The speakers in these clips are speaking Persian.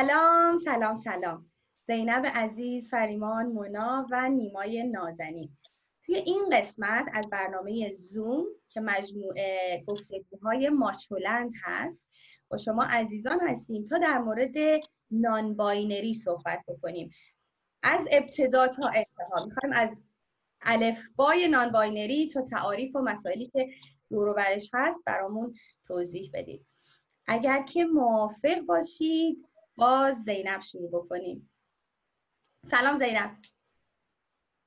سلام سلام سلام. زینب عزیز فریمان مونا و نیمای نازنین. توی این قسمت از برنامه زوم که مجموعه گفتگوهای ماچولند هست با شما عزیزان هستیم تا در مورد non-binary صحبت بکنیم. از ابتدا تا انتها می‌خوایم از الفبای non-binary تا تعاریف و مسائلی که دور هست برامون توضیح بدید. اگر که موافق باشید با زینب شروع بکنیم. سلام زینب.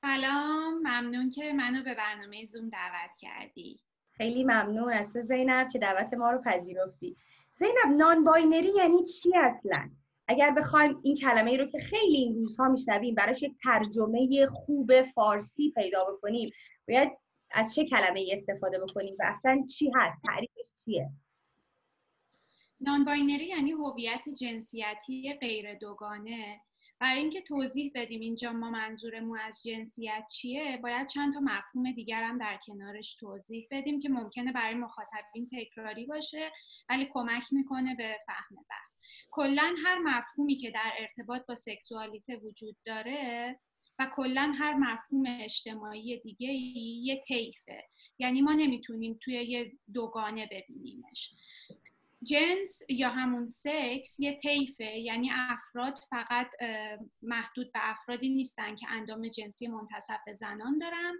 سلام ممنون که منو به برنامه زوم دعوت کردی. خیلی ممنون. از تو زینب که دعوت ما رو پذیرفتی. زینب نان باینری یعنی چی اصلا؟ اگر بخوایم این کلمه ای رو که خیلی این روزها میشنویم براش یک ترجمه خوب فارسی پیدا بکنیم باید از چه کلمه ای استفاده بکنیم و اصلا چی هست؟ تعریفش چیه؟ نان باینری یعنی هویت جنسیتی غیر دوگانه. برای اینکه توضیح بدیم اینجا ما منظورمون از جنسیت چیه باید چند تا مفهوم دیگر هم در کنارش توضیح بدیم که ممکنه برای مخاطبین تکراری باشه ولی کمک می‌کنه به فهم بحث. کلا هر مفهومی که در ارتباط با سکسوالیته وجود داره و کلا هر مفهوم اجتماعی دیگه یه طیفه. یعنی ما نمی‌تونیم توی یه دوگانه ببینیمش جنس یا همون سکس یه طیفه یعنی افراد فقط محدود به افرادی نیستن که اندام جنسی منتصب به زنان دارن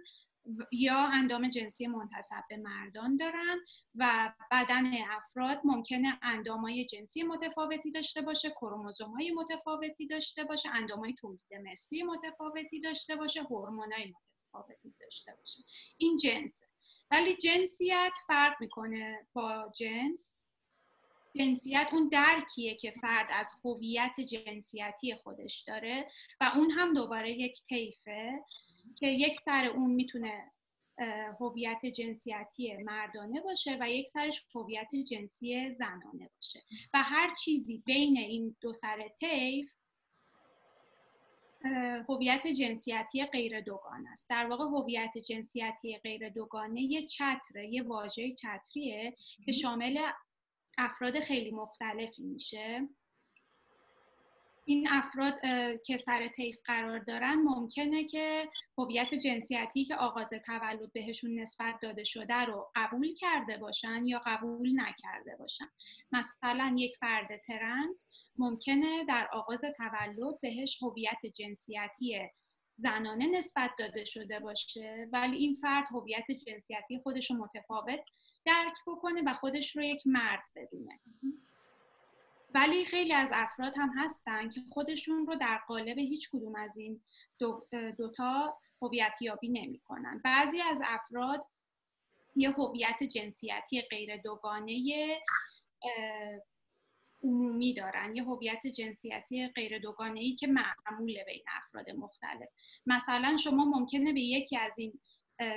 یا اندام جنسی منتصب به مردان دارن و بدن افراد ممکنه اندامای جنسی متفاوتی داشته باشه کروموزومای متفاوتی داشته باشه اندامای تولید مثلی متفاوتی داشته باشه هورمونای متفاوتی داشته باشه. این جنس ولی جنسیت فرق می‌کنه با جنس. جنسیت اون درکیه که فرد از هویت جنسیتی خودش داره و اون هم دوباره یک طیفه که یک سر اون می‌تونه هویت جنسیتی مردانه باشه و یک سرش هویت جنسی زنانه باشه. و هر چیزی بین این دو سر طیف هویت جنسیتی غیر دوگانه است. در واقع هویت جنسیتی غیر دوگانه یه چتره یه واژه چتریه که شامل افراد خیلی مختلفی میشه. این افراد که سر طیف قرار دارن ممکنه که هویت جنسیتی که آغاز تولد بهشون نسبت داده شده رو قبول کرده باشن یا قبول نکرده باشن. مثلا یک فرد ترنس ممکنه در آغاز تولد بهش هویت جنسیتی زنانه نسبت داده شده باشه ولی این فرد هویت جنسیتی خودش رو متفاوت درک بکنه و خودش رو یک مرد بدونه ولی خیلی از افراد هم هستن که خودشون رو در قالب هیچ کدوم از این دوتا هویت یابی نمی‌کنن. بعضی از افراد یه هویت جنسیتی غیر دوگانه عمومی دارن. یه هویت جنسیتی غیر دوگانه ای که معموله بین افراد مختلف. مثلا شما ممکنه به یکی از این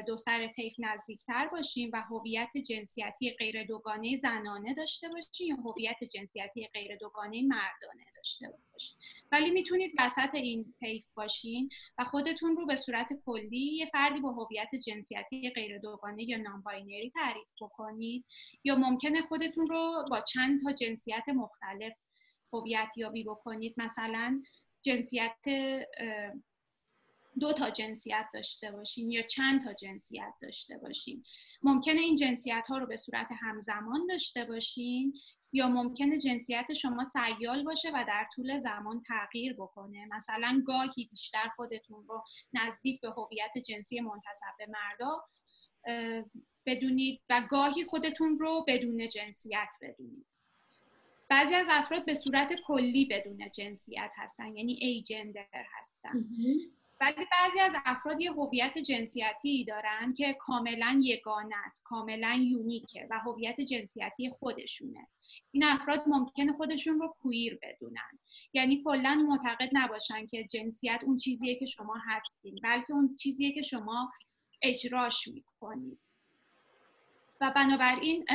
دو سر طیف نزدیکتر باشیم و هویت جنسیتی غیر دوگانه زنانه داشته باشیم یا هویت جنسیتی غیر دوگانه مردانه داشته باشیم. ولی می‌تونید وسط این طیف باشین و خودتون رو به صورت کلی یه فردی با هویت جنسیتی غیر دوگانه یا non-binary تعریف بکنید یا ممکنه خودتون رو با چند تا جنسیت مختلف هویت یابی بکنید. مثلا جنسیت دو تا جنسیت داشته باشین یا چند تا جنسیت داشته باشین. ممکنه این جنسیت ها رو به صورت همزمان داشته باشین یا ممکنه جنسیت شما سیال باشه و در طول زمان تغییر بکنه. مثلا گاهی بیشتر خودتون رو نزدیک به هویت جنسی منتصب به مردا بدونید و گاهی خودتون رو بدون جنسیت بدونید. بعضی از افراد به صورت کلی بدون جنسیت هستن یعنی ای جندر هستن. ولی بعضی از افراد یه هویت جنسیتی دارن که کاملا یگانه است کاملا یونیکه و هویت جنسیتی خودشونه. این افراد ممکنه خودشون رو کویر بدونن. یعنی کلا معتقد نباشن که جنسیت اون چیزیه که شما هستین بلکه اون چیزیه که شما اجراش می‌کنید. و بنابراین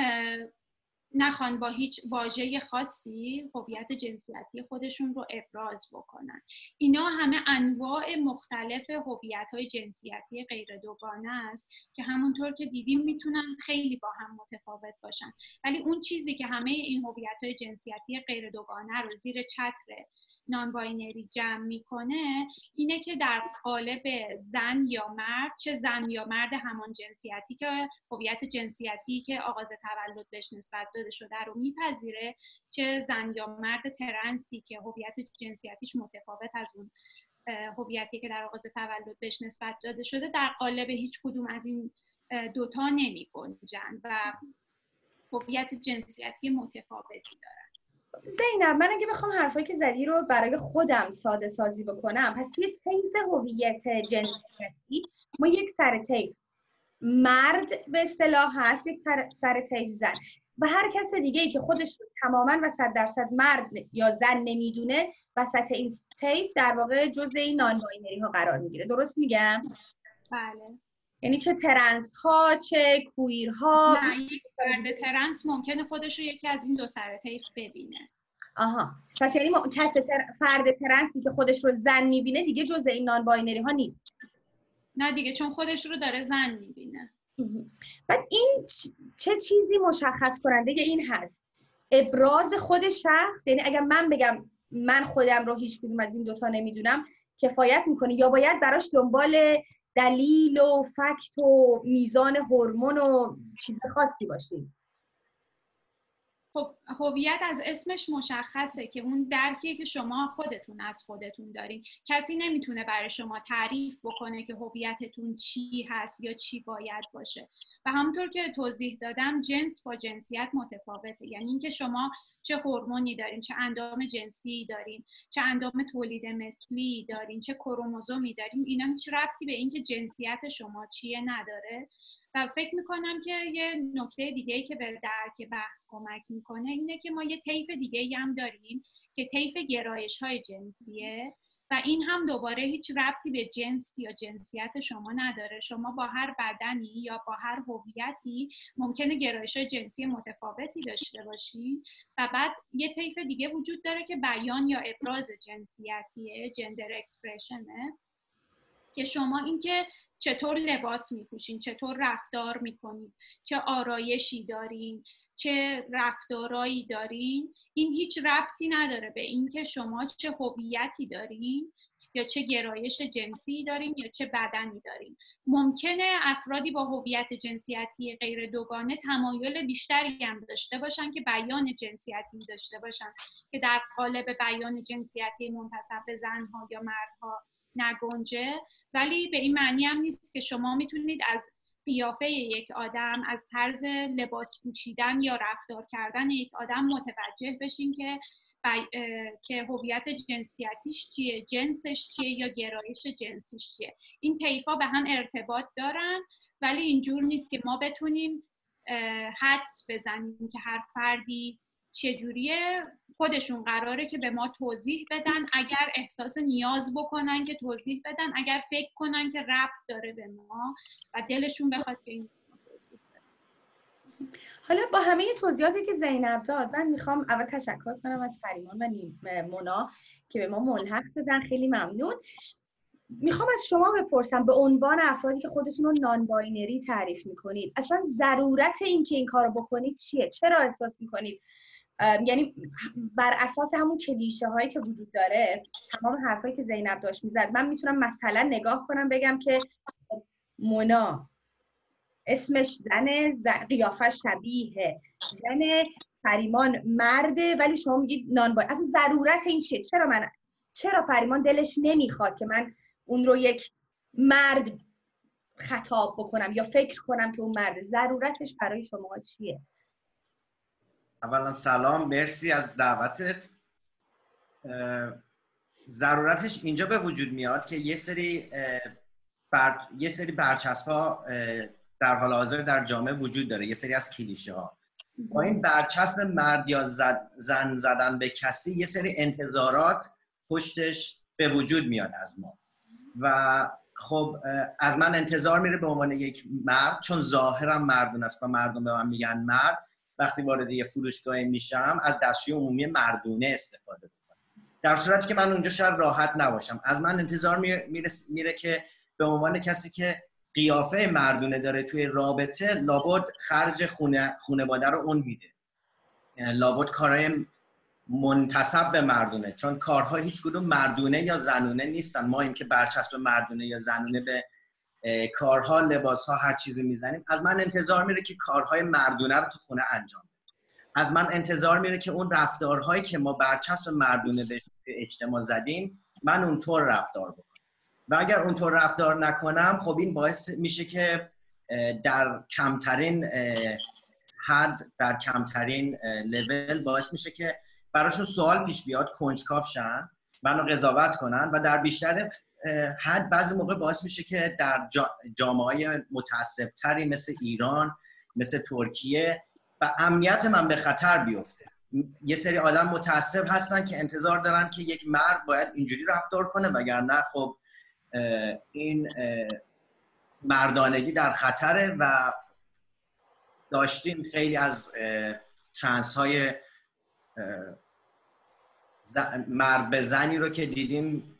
نخوان با هیچ واژه خاصی هویت جنسیتی خودشون رو ابراز بکنن. اینا همه انواع مختلف هویت های جنسیتی غیر دوگانه است که همونطور که دیدیم می‌تونن خیلی با هم متفاوت باشن. ولی اون چیزی که همه این هویت های جنسیتی غیر دوگانه رو زیر چتر non-binary جمع می‌کنه اینه که در قالب زن یا مرد چه زن یا مرد همان جنسیتی که هویت جنسیتی که آغاز تولد بهش نسبت داده شده رو میپذیره چه زن یا مرد ترنسی که هویت جنسیتیش متفاوت از اون هویتی که در آغاز تولد بهش نسبت داده شده در قالب هیچ کدوم از این دوتا نمی و هویت جنسیتی متفاوتی دارن زینب من اگه بخوام حرفایی که زدی رو برای خودم ساده سازی بکنم پس توی طیف هویت جنسیتی ما یک سر طیف. مرد به اصطلاح هست یک سر طیف زن. و هر کس دیگه ای که خودش رو تماما و صد درصد مرد یا زن نمی‌دونه وسط این طیف در واقع جزء این نان ها قرار می‌گیره. درست میگم؟ بله. یعنی چه ترنس ها چه کویر ها نه یک فرد trans ممکنه خودش رو یکی از این دو سر طیف ببینه. آها. پس یعنی کس تر... فرد trans ی که خودش رو زن می‌بینه دیگه جزء این non-binary ها نیست. نه دیگه چون خودش رو داره زن می‌بینه. بعد این چه چیزی مشخص کننده این هست؟ ابراز خود شخص یعنی اگر من بگم من خودم رو هیچ کدوم از این دوتا نمی‌دونم کفایت می‌کنه یا باید براش دنبال دلیل و فکت و میزان هورمون و چیز خاصی باشیم. خب هویت از اسمش مشخصه که اون درکیه که شما خودتون از خودتون دارین. کسی نمی‌تونه برای شما تعریف بکنه که هویتتون چی هست یا چی باید باشه. و همونطور که توضیح دادم جنس با جنسیت متفاوته. یعنی اینکه شما چه هورمونی دارین چه اندام جنسی دارین چه اندام تولید مثلی دارین چه کروموزومی دارین اینا هیچ ربطی به اینکه جنسیت شما چیه نداره. و فکر می‌کنم که یه نکته دیگه که به درک بحث کمک می‌کنه اینه که ما یه طیف دیگه هم داریم که طیف گرایش های جنسیه و این هم دوباره هیچ ربطی به جنس یا جنسیت شما نداره. شما با هر بدنی یا با هر هویتی ممکنه گرایش جنسی متفاوتی داشته باشین و بعد یه طیف دیگه وجود داره که بیان یا ابراز جنسیتیه جندر اکسپرشنه که شما اینکه چطور لباس میپوشین چطور رفتار می‌کنید چه آرایشی دارین چه رفتارایی دارین؟ این هیچ ربطی نداره به اینکه شما چه هویتی دارین یا چه گرایش جنسی دارین یا چه بدنی دارین. ممکنه افرادی با هویت جنسیتی غیر دوگانه تمایل بیشتری هم داشته باشن که بیان جنسیتی داشته باشن که در قالب بیان جنسیتی منتصف به زنها یا مردها نگنجه. ولی به این معنی هم نیست که شما می‌تونید از قیافه یک آدم از طرز لباس پوشیدن یا رفتار کردن یک آدم متوجه بشین که که هویت جنسیتیش چیه جنسش چیه یا گرایش جنسیش چیه. این طیفا به هم ارتباط دارن ولی اینجور نیست که ما بتونیم حدس بزنیم که هر فردی چجوریه؟ خودشون قراره که به ما توضیح بدن اگر احساس نیاز بکنن که توضیح بدن اگر فکر کنن که ربط داره به ما و دلشون بخواد که این حالا با همه توضیحاتی که زینب داد من می‌خوام اول تشکر کنم از فریمان و مونا که به ما ملحق شدن. خیلی ممنون. می‌خوام از شما بپرسم به عنوان افرادی که خودتون رو نان باینری تعریف می‌کنید اصلا ضرورت این که این کار بکنید چیه؟ چرا احساس می‌کنید یعنی بر اساس همون کلیشه هایی که وجود داره تمام حرفایی که زینب داشت می‌زد من می‌تونم مثلا نگاه کنم بگم که مونا اسمش زن قیافه شبیه زن فریمان مرده ولی شما میگید نان باید. اصلا ضرورت این چیه؟ چرا من چرا فریمان دلش نمی‌خواد که من اون رو یک مرد خطاب بکنم یا فکر کنم که اون مرده؟ ضرورتش برای شما چیه؟ اولا سلام مرسی از دعوتت. ضرورتش اینجا به وجود میاد که یه سری بر... یه سری برچسب ها در حال حاضر در جامعه وجود داره یه سری از کلیشه ها با این برچسب مرد یا زن زدن به کسی یه سری انتظارات پشتش به وجود میاد از ما. و خب از من انتظار میره به عنوان یک مرد چون ظاهرم مردون است و مردم به من میگن مرد وقتی وارد یه فروشگاه میشم از دستشوی عمومی مردونه استفاده بکنم در صورتی که من اونجا شاید راحت نباشم. از من انتظار میره, میره که به عنوان کسی که قیافه مردونه داره توی رابطه لابد خرج خونه خونواده رو اون میده. لابد کارهای منتصب به مردونه. چون کارها هیچ کدوم مردونه یا زنونه نیستن. ما این که برچسب مردونه یا زنونه به کارها لباس ها هر چیزی می‌زنیم. از من انتظار میره که کارهای مردونه رو تو خونه انجام از من انتظار میره که اون رفتارهایی که ما برچسب مردونه به اجتماع زدیم من اونطور رفتار بکنم. و اگر اونطور رفتار نکنم خب این باعث میشه که در کمترین حد در کمترین لول باعث میشه که براشون سوال پیش بیاد کنجکاف شن منو قضاوت کنن و در بیشتر حد بعضی موقع باعث میشه که در جامعه های متعصبتری مثل ایران مثل ترکیه و امنیت من به خطر بیفته. یه سری آدم متعصب هستن که انتظار دارن که یک مرد باید اینجوری رفتار کنه وگرنه خب این مردانگی در خطره و داشتیم خیلی از trans های مرد به زنی رو که دیدیم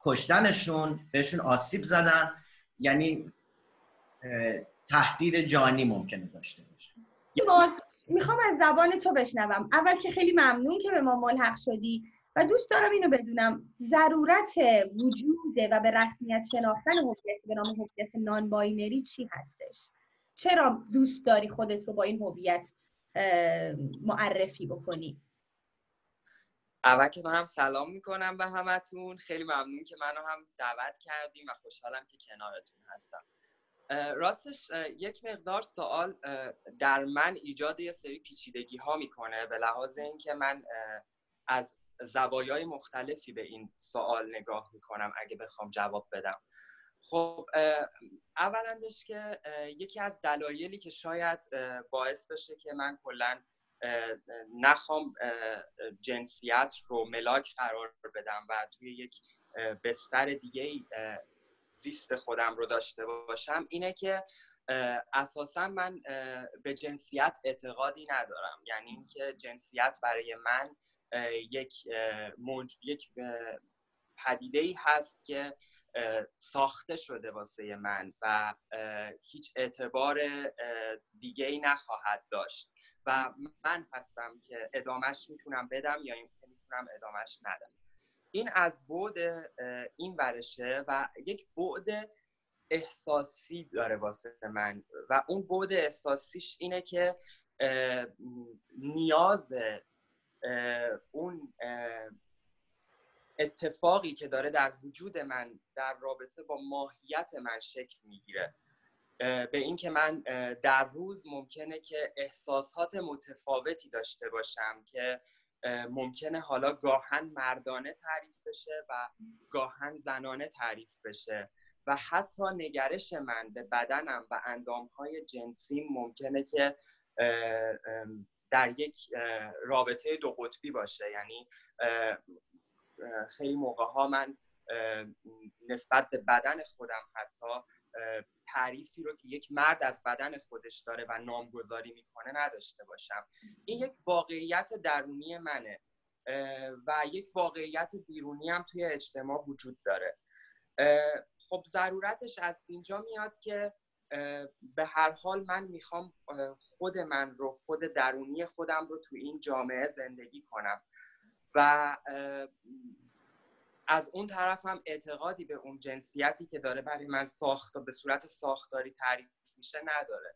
کشتنشون بهشون آسیب زدن. یعنی تهدید جانی ممکنه داشته باشه. می‌خوام از زبان تو بشنوم. اول که خیلی ممنون که به ما ملحق شدی و دوست دارم اینو بدونم. ضرورت وجود و به رسمیت شناختن هویت به نام هویت non-binary چی هستش؟ چرا دوست داری خودت رو با این هویت معرفی بکنی؟ اول که منم سلام می‌کنم به همتون. خیلی ممنون که منو هم دعوت کردیم و خوشحالم که کنارتون هستم. راستش یک مقدار سوال در من ایجاد یه سری پیچیدگی ها می‌کنه به لحاظ اینکه من از زوایای مختلفی به این سوال نگاه می‌کنم اگه بخوام جواب بدم. خب اولندش که یکی از دلایلی که شاید باعث بشه که من کلا نخوام جنسیت رو ملاک قرار بدم و توی یک بستر دیگه زیست خودم رو داشته باشم اینه که اساسا من به جنسیت اعتقادی ندارم. یعنی اینکه جنسیت برای من یک یک پدیده ای هست که ساخته شده واسه من و هیچ اعتبار دیگه ای نخواهد داشت. و من هستم که ادامش می‌تونم بدم یا اینکه می‌تونم ادامش ندم. این از بعد این ورشه و یک بعد احساسی داره واسه من و اون بعد احساسیش اینه که نیاز اون اتفاقی که داره در وجود من در رابطه با ماهیت من شکل می‌گیره. به اینکه من در روز ممکنه که احساسات متفاوتی داشته باشم که ممکنه حالا گاهن مردانه تعریف بشه و گاهن زنانه تعریف بشه و حتی نگرش من به بدنم و اندامهای جنسیم ممکنه که در یک رابطه دو قطبی باشه. یعنی خیلی موقع ها من نسبت به بدن خودم حتی تعریفی رو که یک مرد از بدن خودش داره و نامگذاری می‌کنه نداشته باشم. این یک واقعیت درونی منه و یک واقعیت بیرونی هم توی اجتماع وجود داره. خب ضرورتش از اینجا میاد که به هر حال من می‌خوام خود من رو خود درونی خودم رو تو این جامعه زندگی کنم. و از اون طرف هم اعتقادی به اون جنسیتی که داره برای من ساخت و به صورت ساختاری تعریف میشه نداره.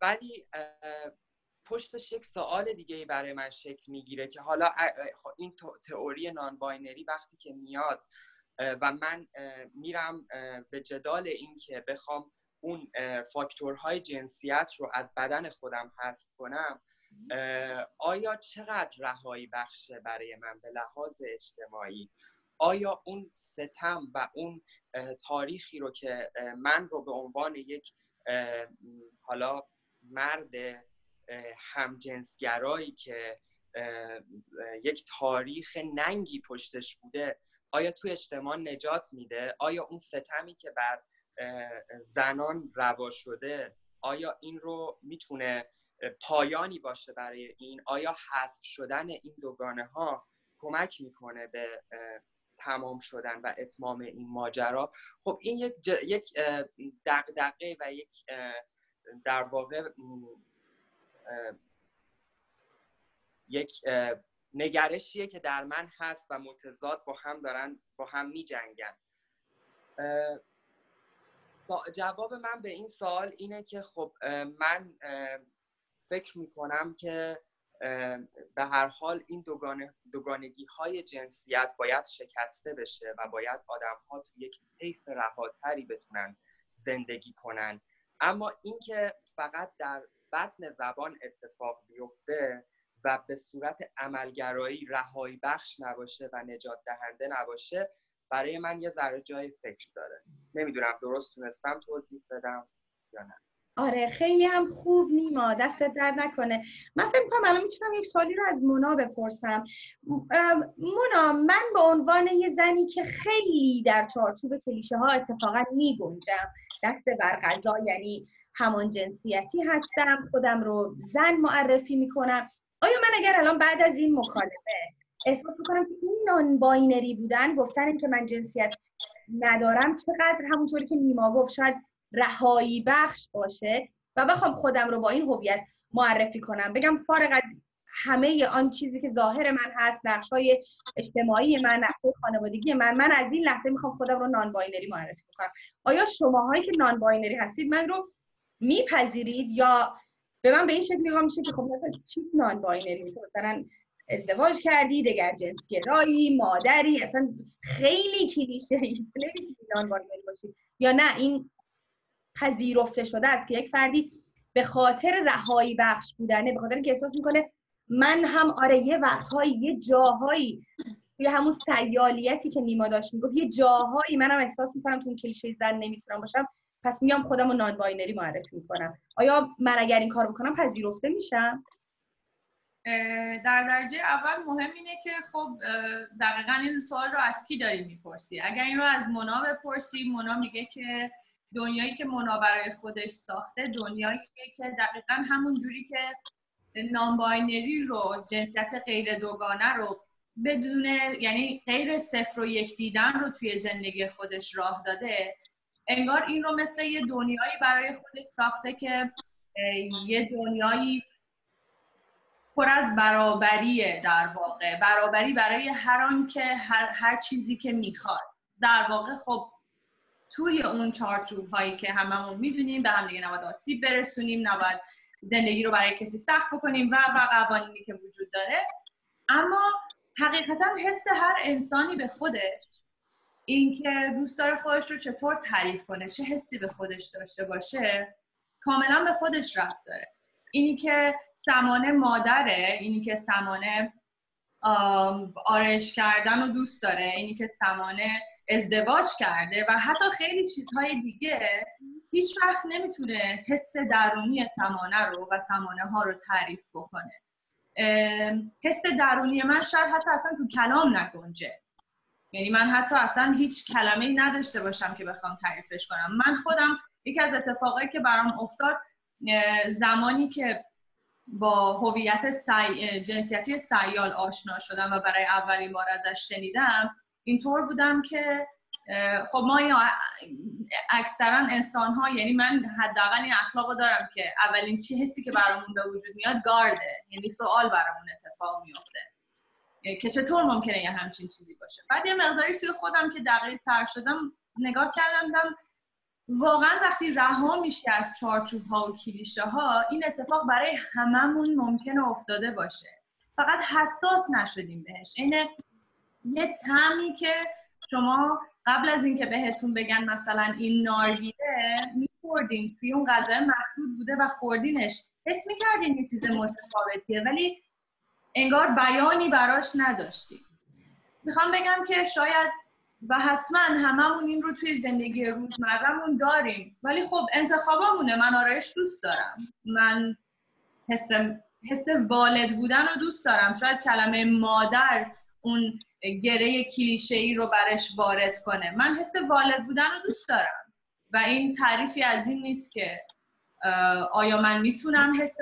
ولی پشتش یک سوال دیگه برای من شکل می‌گیره که حالا این تئوری نان باینری وقتی که میاد و من میرم به جدال این که بخوام اون فاکتورهای جنسیت رو از بدن خودم حذف کنم آیا چقدر رهایی بخشه برای من به لحاظ اجتماعی؟ آیا اون ستم و اون تاریخی رو که من رو به عنوان یک حالا مرد همجنسگرایی که یک تاریخ ننگی پشتش بوده آیا تو اجتماع نجات میده؟ آیا اون ستمی که بر زنان روا شده آیا این رو می‌تونه پایانی باشه برای این؟ آیا حذف شدن این دوگانه ها کمک می‌کنه به تمام شدن و اتمام این ماجرا؟ خب این یک یک دغدغه و یک در واقع یک نگرشیه که در من هست و متضاد با هم دارن با هم می جنگن جواب من به این سوال اینه که خب من فکر می کنم که به هر حال این دوگانه، دوگانگی های جنسیت باید شکسته بشه و باید آدم ها تو یک طیف رهاتری بتونن زندگی کنن. اما اینکه فقط در بطن زبان اتفاق بیفته و به صورت عملگرایی رهایی بخش نباشه و نجات دهنده نباشه برای من یه ذره جای فکر داره. نمی‌دونم درست تونستم توضیح بدم یا نه. آره خیلی هم خوب نیما دستت درد نکنه. من فکر کنم الان می‌تونم یک سوالی رو از مونا بپرسم. مونا من به عنوان یه زنی که خیلی در چارچوب کلیشه ها اتفاقا میگنجم. دست بر قضا یعنی همان جنسیتی هستم. خودم رو زن معرفی می‌کنم. آیا من اگر الان بعد از این مکالمه احساس می‌کنم که این non-binary بودن گفتن که من جنسیت ندارم چقدر همونطوری که نیما گفت شاید رهایی بخش باشه و بخوام خودم رو با این هویت معرفی کنم. بگم فارغ از همه آن چیزی که ظاهر من هست نقش های اجتماعی من نقش خانوادگی من من از این لحظه می‌خوام خودم رو non-binary معرفی کنم آیا شماهایی که non-binary هستید من رو میپذیرید یا به من به این شکل نگاه میشه که خب مثلا چی non-binary مثلا ازدواج کردی دگر جنس گرایی مادری اصلا خیلی کلیشه. binary باشی. یا نه این پذیرفته شده است که یک فردی به خاطر رهایی بخش بودنه به خاطر که احساس می‌کنه من هم آره یه وقتهایی یه جاهایی توی همون سیالیتی که نیما داشت می‌گفت یه جاهایی منم احساس می‌کنم تو اون کلیشه زن نمی‌تونم باشم. پس میام خودم رو non-binary معرفی می‌کنم. آیا من اگر این کار بکنم پذیرفته میشم؟ در درجه اول مهم اینه که خب دقیقا این سوال رو از کی داری می‌پرسی؟ اگر این رو از مونا بپرسی مونا میگه که دنیایی که مونا برای خودش ساخته دنیایی که دقیقا همون جوری که نانباینری رو جنسیت غیر دوگانه رو بدون یعنی غیر صفر و یک دیدن رو توی زندگی خودش راه داده انگار این رو مثل یه دنیایی برای خودش ساخته که یه دنیایی پر از برابریه در واقع. برابری برای هر آن که هر, هر چیزی که می‌خواد. در واقع خب توی اون چارچوب هایی که هممون می‌دونیم به هم دیگه نباید آسیب برسونیم نباید زندگی رو برای کسی سخت بکنیم و و قوانینی که وجود داره. اما حقیقتا حس هر انسانی به خودش اینکه دوست داره خودش رو چطور تعریف کنه چه حسی به خودش داشته باشه کاملا به خودش رفت داره. اینی که سمانه مادره اینی که سمانه آرش کردن رو دوست داره اینی که سمانه ازدواج کرده و حتی خیلی چیزهای دیگه هیچ وقت نمی‌تونه حس درونی سمانه رو و سمانه ها رو تعریف بکنه. حس درونی من شاید حتی اصلا تو کلام نگنجه. یعنی من حتی اصلا هیچ کلمه نداشته باشم که بخوام تعریفش کنم. من خودم یکی از اتفاقایی که برام افتاد زمانی که با هویت جنسیتی سیال آشنا شدم و برای اولین بار ازش شنیدم اینطور بودم که خب ما اکثرا انسان ها یعنی من حداقل این اخلاق دارم که اولین چی حسی که برامون به وجود میاد گارده یعنی سوال برامون اتفاق میفته که چطور ممکنه یه همچین چیزی باشه؟ بعد یه مقداری توی خودم که دقیق تر شدم نگاه کردم دیدم واقعا وقتی رها میشی از چارچوب ها و کلیشه ها این اتفاق برای هممون ممکنه افتاده باشه. فقط حساس نشدیم بهش. اینه یه تمی که شما قبل از اینکه بهتون بگن مثلا این نارگیله میخوردین. توی اون غذا محدود بوده و خوردینش. حس می‌کردین یه چیز متفاوتیه ولی انگار بیانی براش نداشتیم. می‌خوام بگم که شاید و حتما هممون این رو توی زندگی روزمرهمون داریم. ولی خب انتخابامونه. من آرایش دوست دارم. من حس, حس والد بودن رو دوست دارم. شاید کلمه مادر اون گره کلیشه ای رو برش وارد کنه. من حس والد بودن رو دوست دارم. و این تعریفی از این نیست که آیا من می‌تونم حس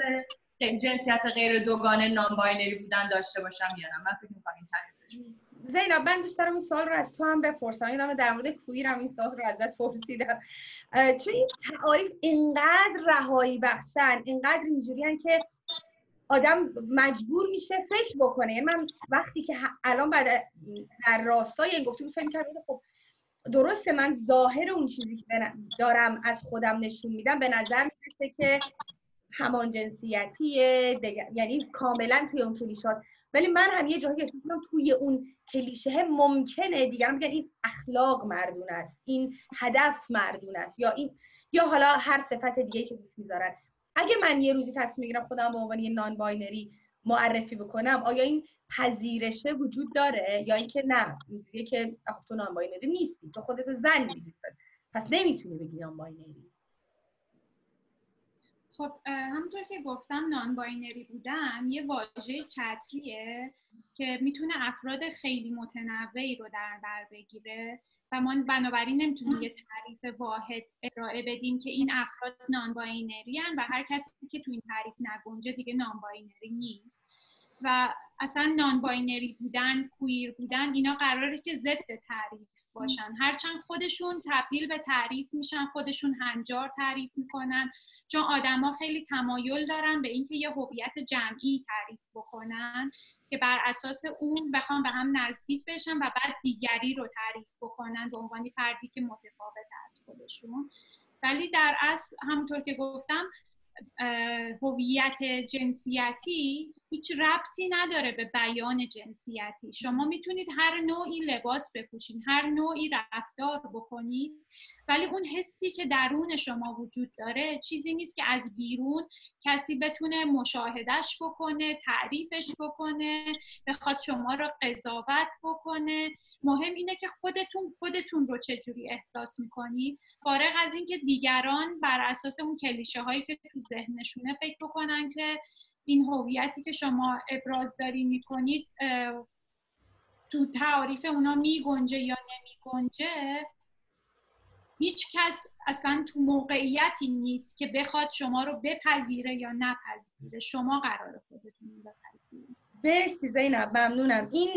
جنسیت غیر دوگانه نان بودن داشته باشم یا نه. من فکر می‌کنم این تعریفش. زینب من دوست دارم این سوال رو از تو هم بپرسم. این در مورد کویرم این سوال رو ازت پرسیدم. چون این تعاریف اینقدر رهایی بخشن اینقدر اینجوری که آدم مجبور میشه فکر بکنه. یعنی من وقتی که الان بعد در راستای این گفتگو فکر کردم خب درسته من ظاهر اون چیزی که دارم از خودم نشون میدم به نظر می‌رسه که همان جنسیتیه یعنی کاملا توی اون کلیشات ولی من هم یه جایی احساس توی اون کلیشه ممکنه دیگران بگن این اخلاق مردون است این هدف مردون است یا این یا حالا هر صفت دیگه که دوست می‌ذارن. اگه من یه روزی تصمیم می‌گیرم خودم به عنوان یه non-binary معرفی بکنم آیا این پذیرشه وجود داره؟ یا اینکه نه میگه که تو non-binary نیستی تو خودتو زن می‌دید پس نمی‌تونی بگی non-binary خب همونطور که گفتم non-binary بودن یه واژه چتریه که می‌تونه افراد خیلی متنوعی رو در بر بگیره و ما بنابراین نمی‌تونیم یه تعریف واحد ارائه بدیم که این افراد non-binary و هر کسی که تو این تعریف نگنجه دیگه non-binary نیست. و اصلا non-binary بودن queer بودن اینا قراره که ضد تعریف باشن. هرچند خودشون تبدیل به تعریف میشن خودشون هنجار تعریف می‌کنن چون آدما خیلی تمایل دارن به اینکه یه هویت جمعی تعریف بکنن که بر اساس اون بخوام به هم نزدیک بشن و بعد دیگری رو تعریف بکنن به عنوان فردی که متفاوت از خودشون. ولی در اصل همونطور که گفتم هویت جنسیتی هیچ ربطی نداره به بیان جنسیتی. شما می‌تونید هر نوعی لباس بپوشید هر نوعی رفتار بکنید ولی اون حسی که درون شما وجود داره چیزی نیست که از بیرون کسی بتونه مشاهدش بکنه تعریفش بکنه بخواد شما رو قضاوت بکنه. مهم اینه که خودتون خودتون رو چجوری احساس می‌کنید فارغ از اینکه دیگران بر اساس اون کلیشه هایی که تو ذهنشونه فکر بکنن که این هویتی که شما ابراز داری می‌کنید تو تعاریف اونا میگنجه یا نمیگنجه هیچ کس اصلا تو موقعیتی نیست که بخواد شما رو بپذیره یا نپذیره. شما قرار خودتون رو بپذیرید. مرسی زینب ممنونم. این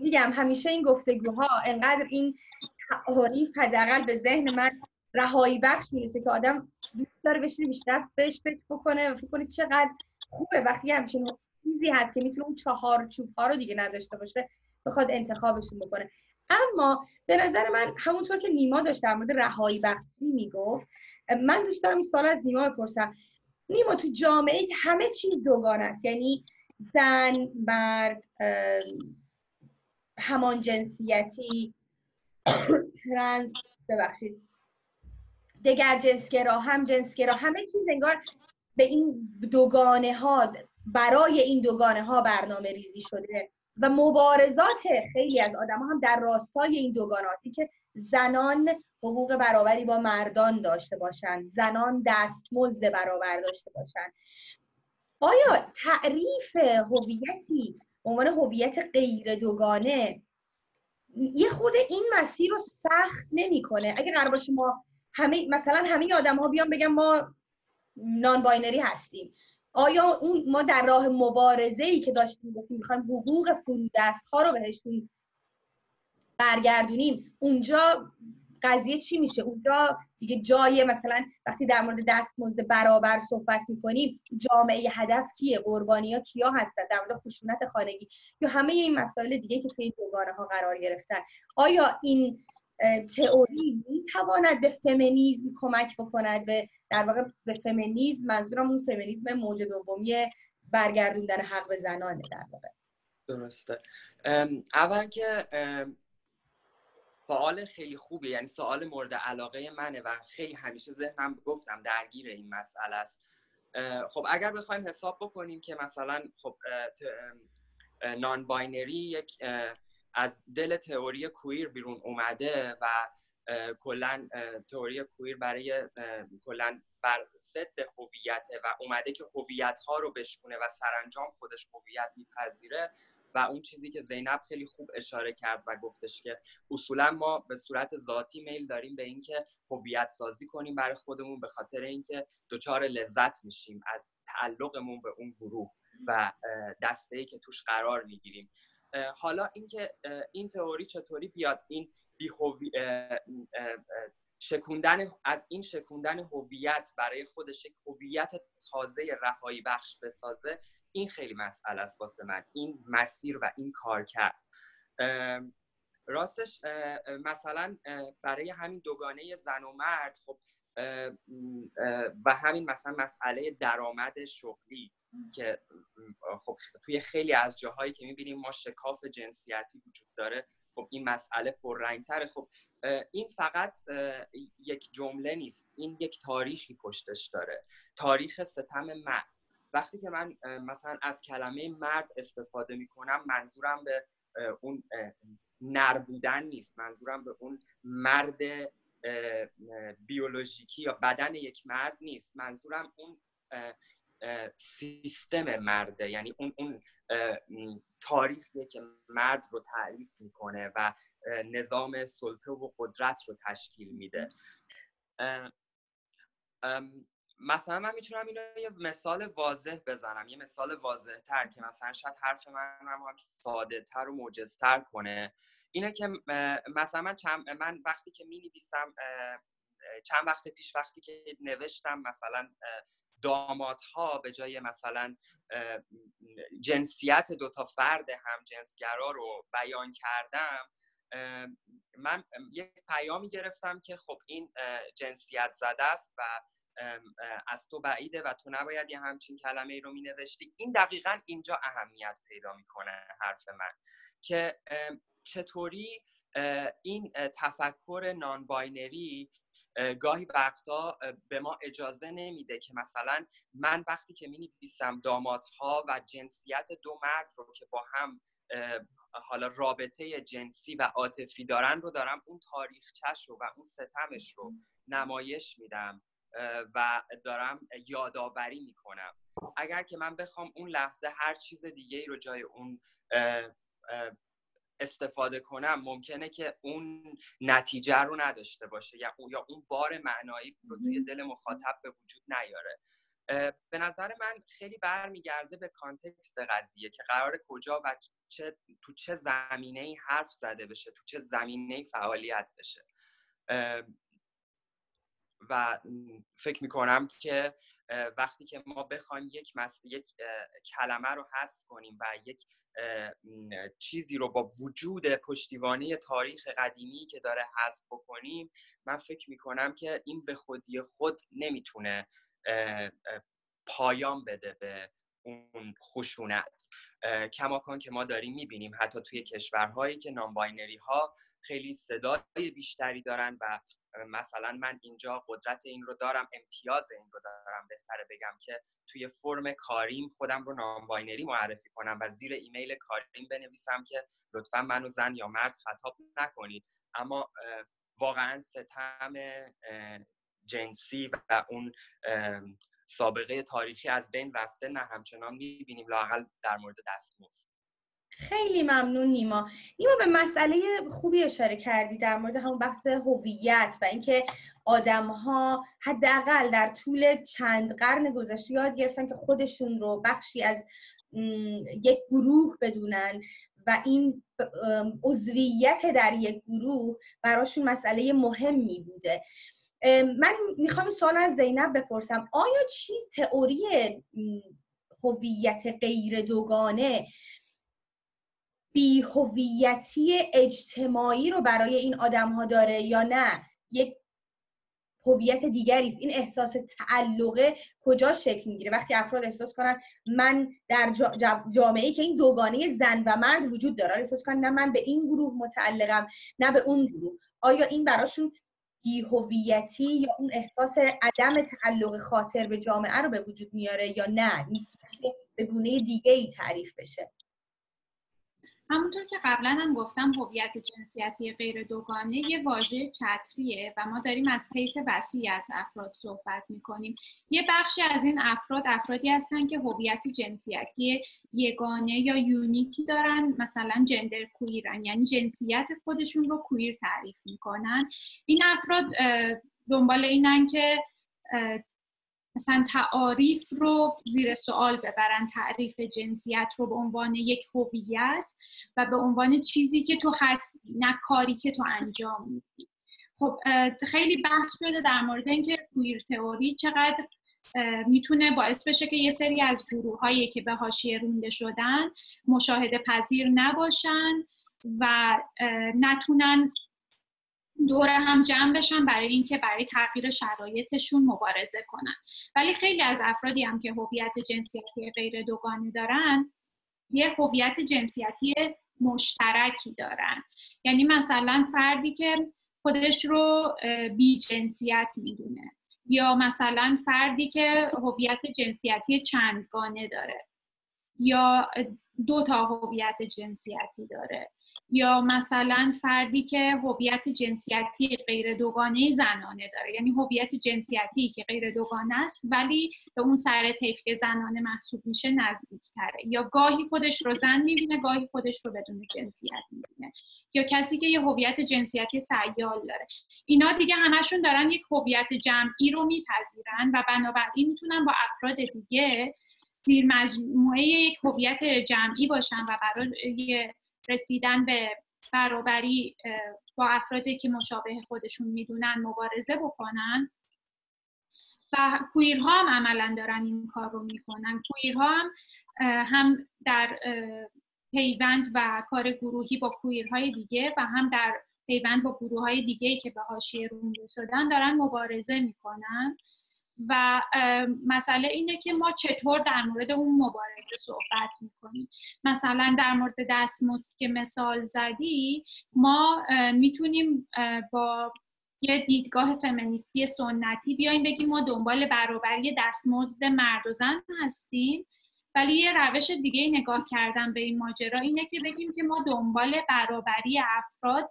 میگم همیشه این گفتگوها انقدر این تعاریف حداقل به ذهن من رهایی بخش می‌رسه که آدم دوست داره بشینه بیشتر بهش فکر بکنه و فکر کنه چقدر خوبه. وقتی همچین چیزی هست که می‌تونه اون چهار چوب ها رو دیگه نداشته باشه بخواد انتخابشون بکنه. اما به نظر من همونطور که نیما داشت در مورد رهایی بخشی می‌گفت من دوست دارم این از نیما بپرسم. نیما تو جامعه همه چیز دوگان است. یعنی زن مرد همان جنسیتی ترنس ببخشید. دگر جنسگرا هم جنسگرا همه چیز انگار به این دوگانه ها برای این دوگانه ها برنامه ریزی شده. و مبارزات خیلی از آدم ها هم در راستای این دوگاناتی که زنان حقوق برابری با مردان داشته باشند زنان دستمزد برابر داشته باشند آیا تعریف هویتی عنوان هویت غیر دوگانه یه خود این مسیر رو سخت نمی‌کنه؟ اگه قرار باشه ما همه مثلا همه آدم ها بیان بگن ما نان باینری هستیم. آیا اون ما در راه مبارزه ای که داشتیم گفتیم می‌خوایم حقوق دست ها رو بهشون برگردونیم اونجا قضیه چی میشه؟ اونجا دیگه جای مثلا وقتی در مورد دستمزد برابر صحبت می‌کنیم جامعه هدف کیه؟ قربانی ها کیا هستن؟ در مورد خشونت خانگی یا همه این مسائل دیگه که توی دوگانه ها قرار گرفتن. آیا این تئوری می‌تواند به فمینیزم کمک بکند به در واقع به فمینیزم منظورم اون فمینیزم موج دومی برگردوندن حق به زنانه در واقع. درسته. اول که سوال خیلی خوبه یعنی سوال مورد علاقه منه و خیلی همیشه ذهنم گفتم درگیر این مسئله است. خب اگر بخوایم حساب بکنیم که مثلا خب non-binary یک از دل تئوری queer بیرون اومده و کلا تئوری queer برای کلا بر ضد هویته و اومده که هویت ها رو بشکونه و سرانجام خودش هویت میپذیره و اون چیزی که زینب خیلی خوب اشاره کرد و گفتش که اصولا ما به صورت ذاتی میل داریم به اینکه هویت سازی کنیم برای خودمون به خاطر اینکه دچار لذت میشیم از تعلقمون به اون گروه و دسته ای که توش قرار می‌گیریم. حالا اینکه این تئوری چطوری بیاد؟ این بی شکوندن از این شکوندن هویت برای خودش یک هویت تازه رهایی بخش بسازه این خیلی مسئله است واسه من. این مسیر و این کار کرد. راستش مثلا برای همین دوگانه زن و مرد خب و همین مثلا مسئله درآمد شغلی که خب توی خیلی از جاهایی که می‌بینیم ما شکاف جنسیتی وجود داره. خب این مسئله پررنگتره. خب این فقط یک جمله نیست. این یک تاریخی پشتش داره. تاریخ ستم مرد. وقتی که من مثلا از کلمه مرد استفاده می‌کنم منظورم به اون نر بودن نیست. منظورم به اون مرد بیولوژیکی یا بدن یک مرد نیست. منظورم اون سیستم مرده. یعنی اون اون تاریخیه که مرد رو تعریف می‌کنه و نظام سلطه و قدرت رو تشکیل میده. مثلا من می‌تونم اینو یه مثال واضح بزنم. یه مثال واضح تر که مثلا شاید حرف من هم, هم ساده تر و موجزتر کنه. اینه که مثلا من, من وقتی که می نویسم چند وقت پیش وقتی که نوشتم مثلا دامادها به جای مثلا جنسیت دوتا فرد هم جنسگرا رو بیان کردم من یک پیامی گرفتم که خب این جنسیت زده است و از تو بعیده و تو نباید یه همچین کلمه ای رو می نوشتی این دقیقا اینجا اهمیت پیدا می‌کنه حرف من که چطوری این تفکر نان باینری گاهی وقتا به ما اجازه نمیده که مثلا من وقتی که می نویسم دامادها و جنسیت دو مرد رو که با هم حالا رابطه جنسی و عاطفی دارن رو دارم اون تاریخچش رو و اون ستمش رو نمایش میدم و دارم یادآوری می‌کنم. اگر که من بخوام اون لحظه هر چیز دیگه ای رو جای اون استفاده کنم ممکنه که اون نتیجه رو نداشته باشه یا اون, یا اون بار معنایی رو توی دل مخاطب به وجود نیاره. به نظر من خیلی برمیگرده به کانتکست قضیه که قرار کجا و چه تو چه زمینه ای حرف زده بشه تو چه زمینه ای فعالیت بشه. و فکر می‌کنم که وقتی که ما بخوایم یک, یک کلمه رو حذف کنیم و یک چیزی رو با وجود پشتیبانی تاریخ قدیمی که داره حذف بکنیم من فکر می‌کنم که این به خودی خود نمی‌تونه پایان بده به اون خشونت. کماکان که ما داریم می‌بینیم حتی توی کشورهایی که نامباینری ها خیلی صدای بیشتری دارن و مثلا من اینجا قدرت این رو دارم امتیاز این رو دارم بهتره بگم که توی فرم کاریم خودم رو non-binary معرفی کنم و زیر ایمیل کاریم بنویسم که لطفا منو زن یا مرد خطاب نکنید. اما واقعا ستم جنسی و اون سابقه تاریخی از بین رفته نه همچنان می‌بینیم لاقل در مورد دستمزد خیلی ممنون نیما. نیما به مسئله خوبی اشاره کردی در مورد همون بحث هویت و اینکه آدم ها حداقل در طول چند قرن گذشته یاد گرفتن که خودشون رو بخشی از یک گروه بدونن و این عضویت در یک گروه براشون مسئله مهمی بوده. من می‌خوام سوال از زینب بپرسم. آیا چیز تئوری هویت غیر دوگانه بی هویتی اجتماعی رو برای این آدم ها داره یا نه؟ یک هویت دیگری است. این احساس تعلقه کجا شکل می‌گیره؟ وقتی افراد احساس کنن من در جامعه ای که این دوگانه زن و مرد وجود داره احساس کنن نه من به این گروه متعلقم نه به اون گروه؟ آیا این براشون بی هویتی یا اون احساس عدم تعلق خاطر به جامعه رو به وجود میاره یا نه؟ به گونه دیگه ای تعریف بشه. همونطور که قبلا هم گفتم هویت جنسیتی غیر دوگانه یه واژه چتریه و ما داریم از طیف وسیعی از افراد صحبت می‌کنیم. یه بخشی از این افراد افرادی هستن که هویت جنسیتی یگانه یا یونیکی دارن مثلا جندر کویرن یعنی جنسیت خودشون رو کویر تعریف می‌کنن. این افراد دنبال اینن که مثلا تعاریف رو زیر سوال ببرن تعریف جنسیت رو به عنوان یک هویت و به عنوان چیزی که تو هستی نه کاری که تو انجام میدی. خب خیلی بحث شده در مورد اینکه کویر تئوری چقدر می‌تونه باعث بشه که یه سری از گروه هایی که به حاشیه رونده شدن مشاهده پذیر نباشن و نتونن دور هم جمع بشن برای اینکه برای تغییر شرایطشون مبارزه کنن. ولی خیلی از افرادی هم که هویت جنسیتی غیر دوگانه دارن یه هویت جنسیتی مشترکی دارن. یعنی مثلا فردی که خودش رو بی جنسیت می‌دونه یا مثلا فردی که هویت جنسیتی چندگانه داره یا دو تا هویت جنسیتی داره. یا مثلا فردی که هویت جنسیتی غیر دوگانه زنانه داره. یعنی هویت جنسیتی که غیر دوگانه است ولی به اون سر طیف که زنانه محسوب میشه نزدیک تره یا گاهی خودش رو زن می‌بینه گاهی خودش رو بدون جنسیت می‌بینه. یا کسی که یه هویت جنسیتی سیال داره. اینا دیگه همشون دارن یک هویت جمعی رو میپذیرن و بنابراین می‌تونن با افراد دیگه زیر مجموعه یک هویت جمعی باشن و برای رسیدن به برابری با افرادی که مشابه خودشون می‌دونن مبارزه بکنن. و کویرها هم عملا دارن این کار رو می‌کنن. کویرها هم هم در پیوند و کار گروهی با کویرهای دیگه و هم در پیوند با گروه های دیگه که به حاشیه رونده شدن دارن مبارزه می‌کنن. و مسئله اینه که ما چطور در مورد اون مبارزه صحبت می‌کنیم. مثلا در مورد دستمزد که مثال زدی ما می‌تونیم با یه دیدگاه فمینیستی سنتی بیایم بگیم ما دنبال برابری دستمزد مرد و زن هستیم ولی یه روش دیگه نگاه کردن به این ماجرا اینه که بگیم که ما دنبال برابری افراد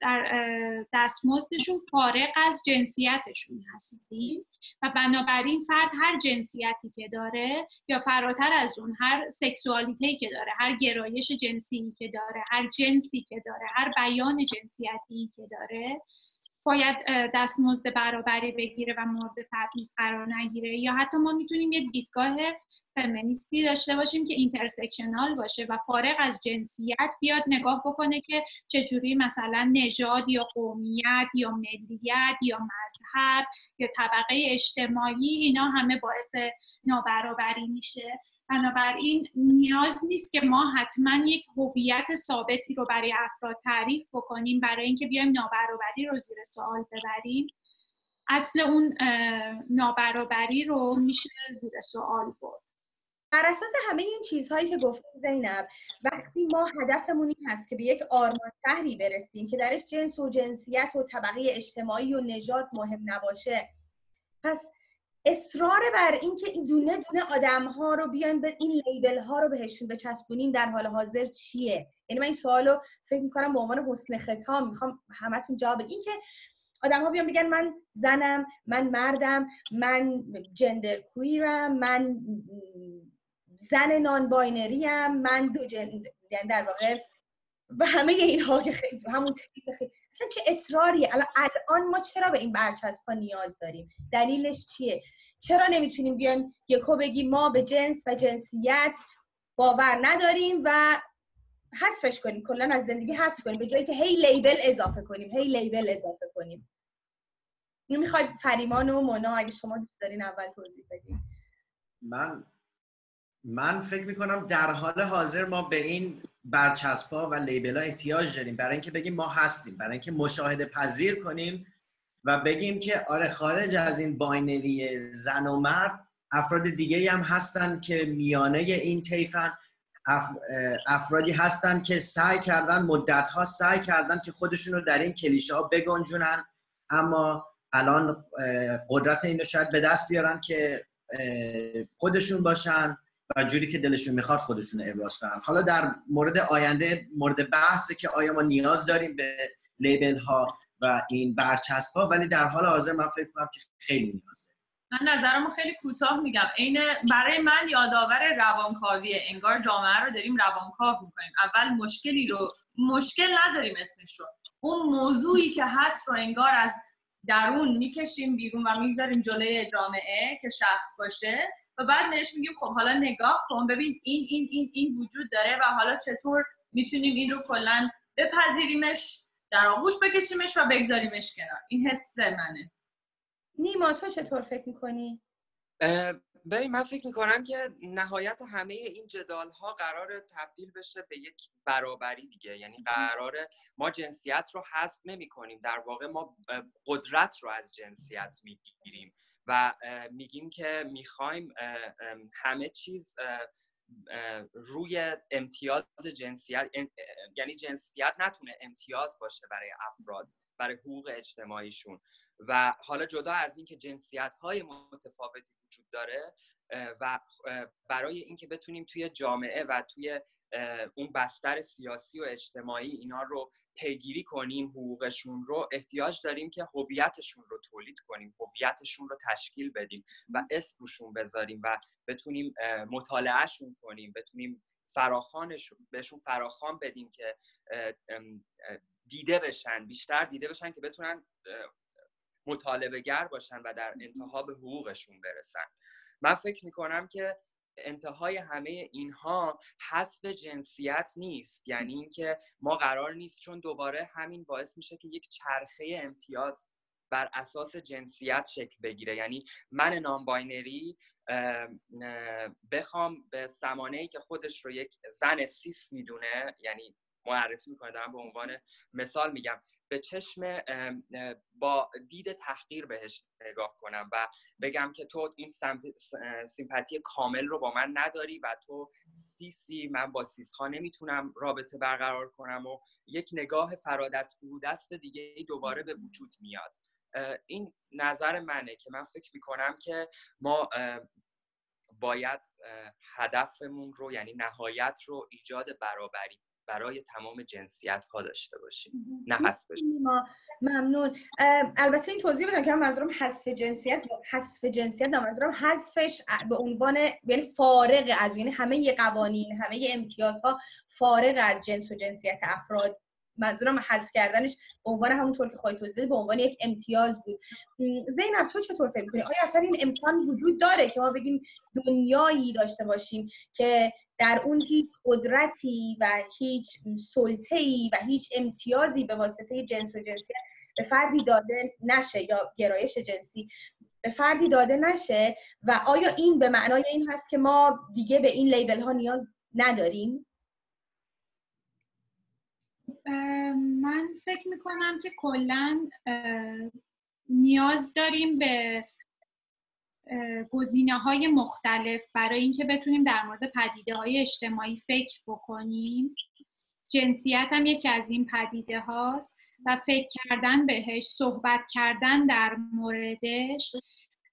در دستمزدشون فارغ از جنسیتشون هستیم و بنابراین فرد هر جنسیتی که داره یا فراتر از اون هر سکسوالیتی که داره هر گرایش جنسی که داره هر جنسی که داره هر بیان جنسیتی که داره باید دستمزد برابری بگیره و مورد تبعیض قرار نگیره. یا حتی ما می‌تونیم یه دیدگاه فمینیستی داشته باشیم که intersectional باشه و فارغ از جنسیت بیاد نگاه بکنه که چجوری مثلا نژاد یا قومیت یا ملیت یا مذهب یا طبقه اجتماعی اینا همه باعث نابرابری میشه. بنابراین نیاز نیست که ما حتما یک هویت ثابتی رو برای افراد تعریف بکنیم برای اینکه بیایم نابرابری رو زیر سوال ببریم. اصل اون نابرابری رو میشه زیر سوال برد. بر اساس همه این چیزهایی که گفتیم زینب وقتی ما هدفمون این هست که به یک آرمان شهری برسیم که درش جنس و جنسیت و طبقه اجتماعی و نژاد مهم نباشه پس اصرار بر اینکه این دونه دونه آدم ها رو بیایم به این لیبل ها رو بهشون بچسبونیم در حال حاضر چیه؟ یعنی من این سوالو فکر می‌کنم به عنوان حسن ختام می‌خوام همتون جواب این که آدم ها بیان بگن من زنم من مردم من genderqueer م من زن non-binary من دو gender یعنی در واقع و همه اینها که خیلی همون خیلی اصلا چه اصراری الان ما چرا به این برچسب نیاز داریم؟ دلیلش چیه؟ چرا نمی‌تونیم بیایم یهو بگیم ما به جنس و جنسیت باور نداریم و حذفش کنیم؟ کلا از زندگی حذف کنیم. به جایی که هی label اضافه کنیم. هی label اضافه کنیم. اینو می‌خواید فریمان و مونا اگه شما دوست دارین اول توضیح بدین. من من فکر می‌کنم در حال حاضر ما به این برچسبا و لیبل ها احتیاج داریم. برای اینکه بگیم ما هستیم برای اینکه مشاهده پذیر کنیم و بگیم که آره خارج از این باینری زن و مرد افراد دیگه هم هستن که میانه این طیفن افرادی هستن که سعی کردن مدت ها سعی کردن که خودشون رو در این کلیشه ها بگنجونن. اما الان قدرت این رو شاید به دست بیارن که خودشون باشن. و جوری که دلشون می‌خواد خودشون ابراز کنن. حالا در مورد آینده مورد بحثه که آیا ما نیاز داریم به لیبل ها و این برچسب ها ولی در حال حاضر من فکر کنم که خیلی نیاز داریم. من نظرمو خیلی کوتاه میگم. عین برای من یادآور روانکاویه انگار جامعه رو داریم روانکاو می‌کنیم. اول مشکلی رو مشکل نذاریم اسمش رو. اون موضوعی که هست رو انگار از درون می‌کشیم بیرون و می‌ذاریم جلوی جامعه که شخص باشه. و بعد نش میگیم خب حالا نگاه کن. ببین این این این این وجود داره و حالا چطور می‌تونیم این رو کلا بپذیریمش در آغوش بکشیمش و بگذاریمش کنار. این حس منه. نیما تو چطور فکر می‌کنی؟ ببین من فکر می‌کنم که نهایت همه این جدال ها قرار تبدیل بشه به یک برابری دیگه. یعنی قرار ما جنسیت رو حذف نمی کنیم در واقع ما قدرت رو از جنسیت می‌گیریم. و میگیم که می‌خوایم همه چیز روی امتیاز جنسیت یعنی جنسیت نتونه امتیاز باشه برای افراد برای حقوق اجتماعیشون. و حالا جدا از اینکه جنسیت های متفاوتی وجود داره و برای اینکه بتونیم توی جامعه و توی اون بستر سیاسی و اجتماعی اینا رو پیگیری کنیم حقوقشون رو احتیاج داریم که هویتشون رو تولید کنیم هویتشون رو تشکیل بدیم و اسم روشون بذاریم و بتونیم مطالعهشون کنیم بتونیم فراخانشون بهشون فراخان بدیم که دیده بشن بیشتر دیده بشن که بتونن مطالبه گر باشن و در انتها به حقوقشون برسن. من فکر می‌کنم که انتهای همه اینها حذف جنسیت نیست. یعنی اینکه ما قرار نیست چون دوباره همین باعث میشه که یک چرخه امتیاز بر اساس جنسیت شکل بگیره. یعنی من non-binary بخوام به سمانه ای که خودش رو یک زن cis می‌دونه یعنی معرفی می‌کنه. دارم به عنوان مثال میگم. به چشم با دید تحقیر بهش نگاه کنم و بگم که تو این سیمپاتی کامل رو با من نداری و تو سی سی من با سیس ها نمی‌تونم رابطه برقرار کنم و یک نگاه فرادست دست دیگه دوباره به وجود میاد. این نظر منه که من فکر می‌کنم که ما باید هدفمون رو یعنی نهایت رو ایجاد برابری برای تمام جنسیت ها داشته باشیم نه حذف ممنون. البته این توضیح بدم که من منظورم حذف جنسیت حذف جنسیت نه منظورم حذفش به عنوان یعنی فارغ از یعنی همه قوانین همه امتیازها فارغ از جنس و جنسیت افراد منظورم حذف کردنش به عنوان همونطور که خواهی توضیح به عنوان یک امتیاز بود زینب تو چطور فکر می‌کنی آیا اصلا این امکان وجود داره که ما بگیم دنیایی داشته باشیم که در اون هیچ قدرتی و هیچ سلطه‌ای و هیچ امتیازی به واسطه جنس و جنسیت به فردی داده نشه یا گرایش جنسی به فردی داده نشه و آیا این به معنای این هست که ما دیگه به این لیبل ها نیاز نداریم؟ من فکر می‌کنم که کلا نیاز داریم به گزینه های مختلف برای اینکه بتونیم در مورد پدیده های اجتماعی فکر بکنیم. جنسیت هم یکی از این پدیده هاست و فکر کردن بهش صحبت کردن در موردش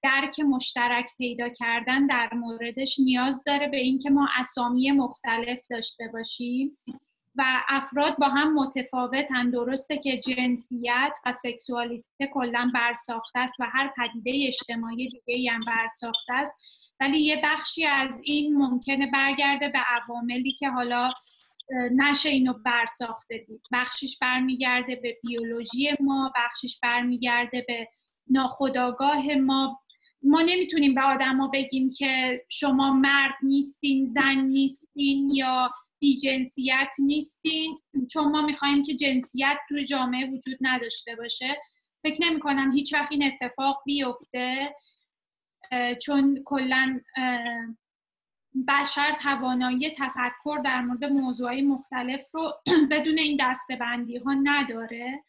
درک مشترک پیدا کردن در موردش نیاز داره به اینکه ما اسامی مختلف داشته باشیم. و افراد با هم متفاوتن درسته که جنسیت و سکسوالیته کلا برساخته است و هر پدیده اجتماعی دیگه هم برساخته است. ولی یه بخشی از این ممکنه برگرده به عواملی که حالا نشه اینو برساخته دید. بخشیش برمیگرده به بیولوژی ما بخشیش برمیگرده به ناخداگاه ما. ما نمی‌تونیم به آدما بگیم که شما مرد نیستین زن نیستین یا بی جنسیت نیستین. چون ما می‌خوایم که جنسیت توی جامعه وجود نداشته باشه. فکر نمی کنم هیچ وقت این اتفاق بیفته. چون کلا بشر توانایی تفکر در مورد موضوعی مختلف رو بدون این دستبندی ها نداره.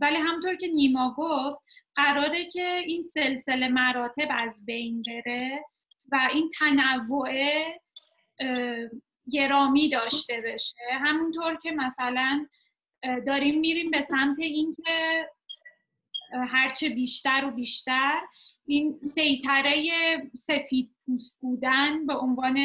ولی همطور که نیما گفت قراره که این سلسله مراتب از بین بره و این تنوع گرامی داشته بشه. همونطور که مثلا داریم میریم به سمت اینکه هرچه بیشتر و بیشتر این سیطره سفید پوست بودن به عنوان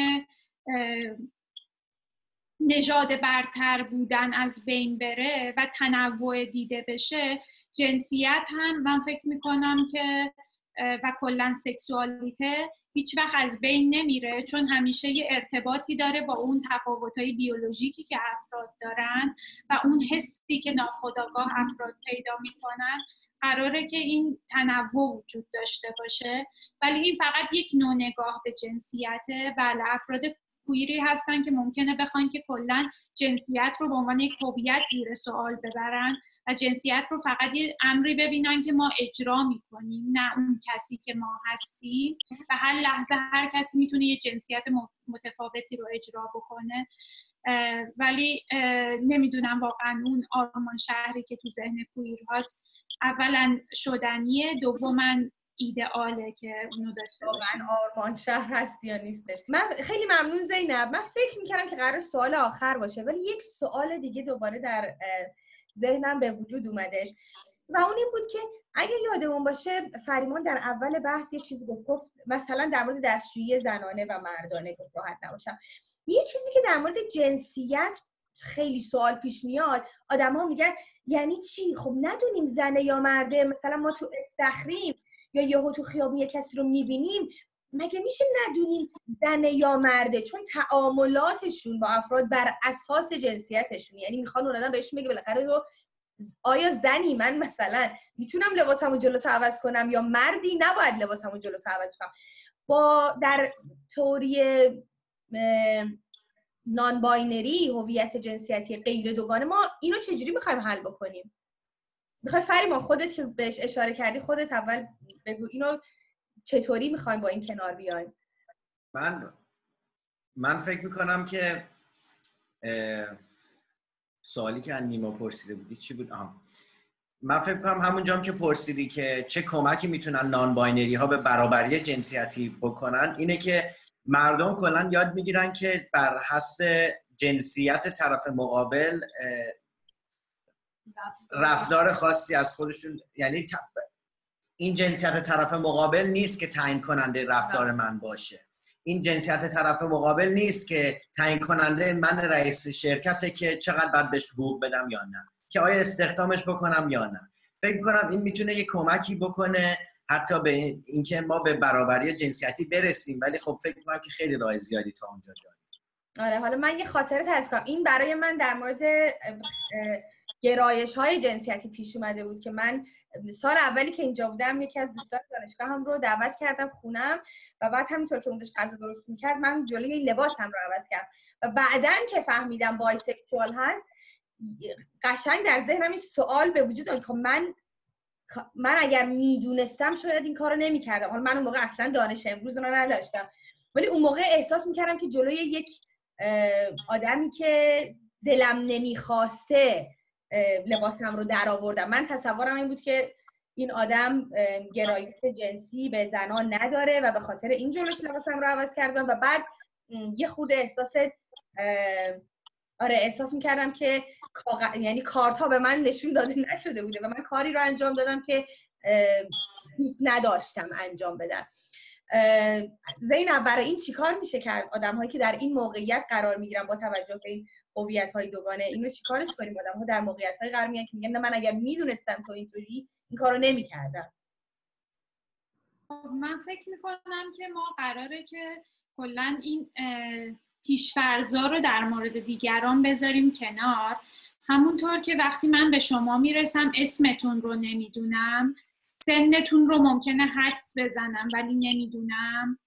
نژاد برتر بودن از بین بره و تنوع دیده بشه جنسیت هم من فکر می‌کنم که و کلا سکسوالیته هیچ وقت از بین نمیره چون همیشه یه ارتباطی داره با اون تفاوتهای بیولوژیکی که افراد دارن و اون حسی که ناخداگاه افراد پیدا می‌کنن. قراره که این تنوع وجود داشته باشه. ولی این فقط یک نوع نگاه به جنسیته. بله افراد کویری هستن که ممکنه بخوان که کلا جنسیت رو به عنوان یک هویت زیر سوال ببرن. و جنسیت رو فقط یه امری ببینن که ما اجرا می‌کنیم نه اون کسی که ما هستیم. و هر لحظه هر کسی می‌تونه یه جنسیت متفاوتی رو اجرا بکنه. ولی نمی‌دونم واقعا اون آرمان شهری که تو ذهن کویر هاست اولا شدنیه دوما ایدئاله که اونو داشته واقعا آرمان شهر هست یا نیستش. من خیلی ممنون زینب. من فکر می‌کردم که قرار سوال آخر باشه ولی یک سوال دیگه دوباره در ذهنم به وجود اومدش. و اون این بود که اگه یادمون باشه فریمان در اول بحث یه چیزی گفت مثلا در مورد دستشویی زنانه و مردانه گفت راحت نباشم. یه چیزی که در مورد جنسیت خیلی سوال پیش میاد آدما میگن یعنی چی؟ خب ندونیم زنه یا مرده مثلا ما تو استخریم یا یهو تو خیابون یه کسی رو می‌بینیم مگه میشه ندونیم زنه یا مرده؟ چون تعاملاتشون با افراد بر اساس جنسیتشون. یعنی می‌خوان اون آدم بهشون بگه بالاخره رو آیا زنی من مثلا می‌تونم لباسمو جلو تو عوض کنم یا مردی؟ نباید لباسمو جلو تو عوض کنم. با در تئوری non-binary هویت جنسیتی غیر دوگانه ما اینو چجوری می‌خوایم حل بکنیم؟ می‌خوای فریما خودت که بهش اشاره کردی خودت اول بگو. اینو چطوری می‌خوایم با این کنار بیایم؟ من من فکر می‌کنم که سوالی که از نیما پرسیده بودی چی بود؟ آها. من فکر کنم همون جام که پرسیدی که چه کمکی می‌تونن non-binary ها به برابری جنسیتی بکنن اینه که مردم کلا یاد می‌گیرن که بر حسب جنسیت طرف مقابل رفتار. خاصی از خودشون یعنی این جنسیت طرف مقابل نیست که تعیین کننده رفتار من باشه. این جنسیت طرف مقابل نیست که تعیین کننده من رئیس شرکته که چقدر باید بهش حقوق بدم یا نه. که آیا استخدامش بکنم یا نه. فکر کنم این می‌تونه یه کمکی بکنه حتی به اینکه ما به برابری جنسیتی برسیم. ولی خب فکر کنم که خیلی راه زیادی تا اونجا داریم. آره حالا من یه خاطره تعریف کنم. این برای من در مورد گرایش های جنسیتی پیش اومده بود که من سال اولی که اینجا بودم یکی از دوستان دانشگاه هم رو دعوت کردم خونم و بعد همینطور که اون داشت غذا درست می‌کرد من جلوی لباسم رو عوض کردم. و بعدا که فهمیدم بایسکسوال هست قشنگ در ذهنم این سوال به وجود آمد خب من من اگر می‌دونستم شاید این کارو نمی‌کردم. حالا من اون موقع اصلا دانش امروز رو نداشتم. ولی اون موقع احساس می‌کردم که جلوی یک آدمی که دلم نمی‌خواسته لباسم رو در آوردم. من تصورم این بود که این آدم گرایش جنسی به زنان نداره و به خاطر این جلوش لباسم رو عوض کردم و بعد یه خود احساس آره احساس می‌کردم که یعنی کارت ها به من نشون داده نشده بوده و من کاری رو انجام دادم که دوست نداشتم انجام بدم. زینب برای این چیکار میشه کرد؟ آدم هایی که در این موقعیت قرار می‌گیرن با توجه به این هویت های دوگانه. اینو چیکارش کنیم؟ آدم ها در موقعیت های قرار میگن که میگن من اگر می‌دونستم تو اینطوری این کارو نمی‌کردم. خب، من فکر می‌کنم که ما قراره که کلا این پیشفرزا رو در مورد دیگران بذاریم کنار. همونطور که وقتی من به شما می‌رسم اسمتون رو نمی‌دونم. سنتون رو ممکنه حدس بزنم ولی نمی‌دونم.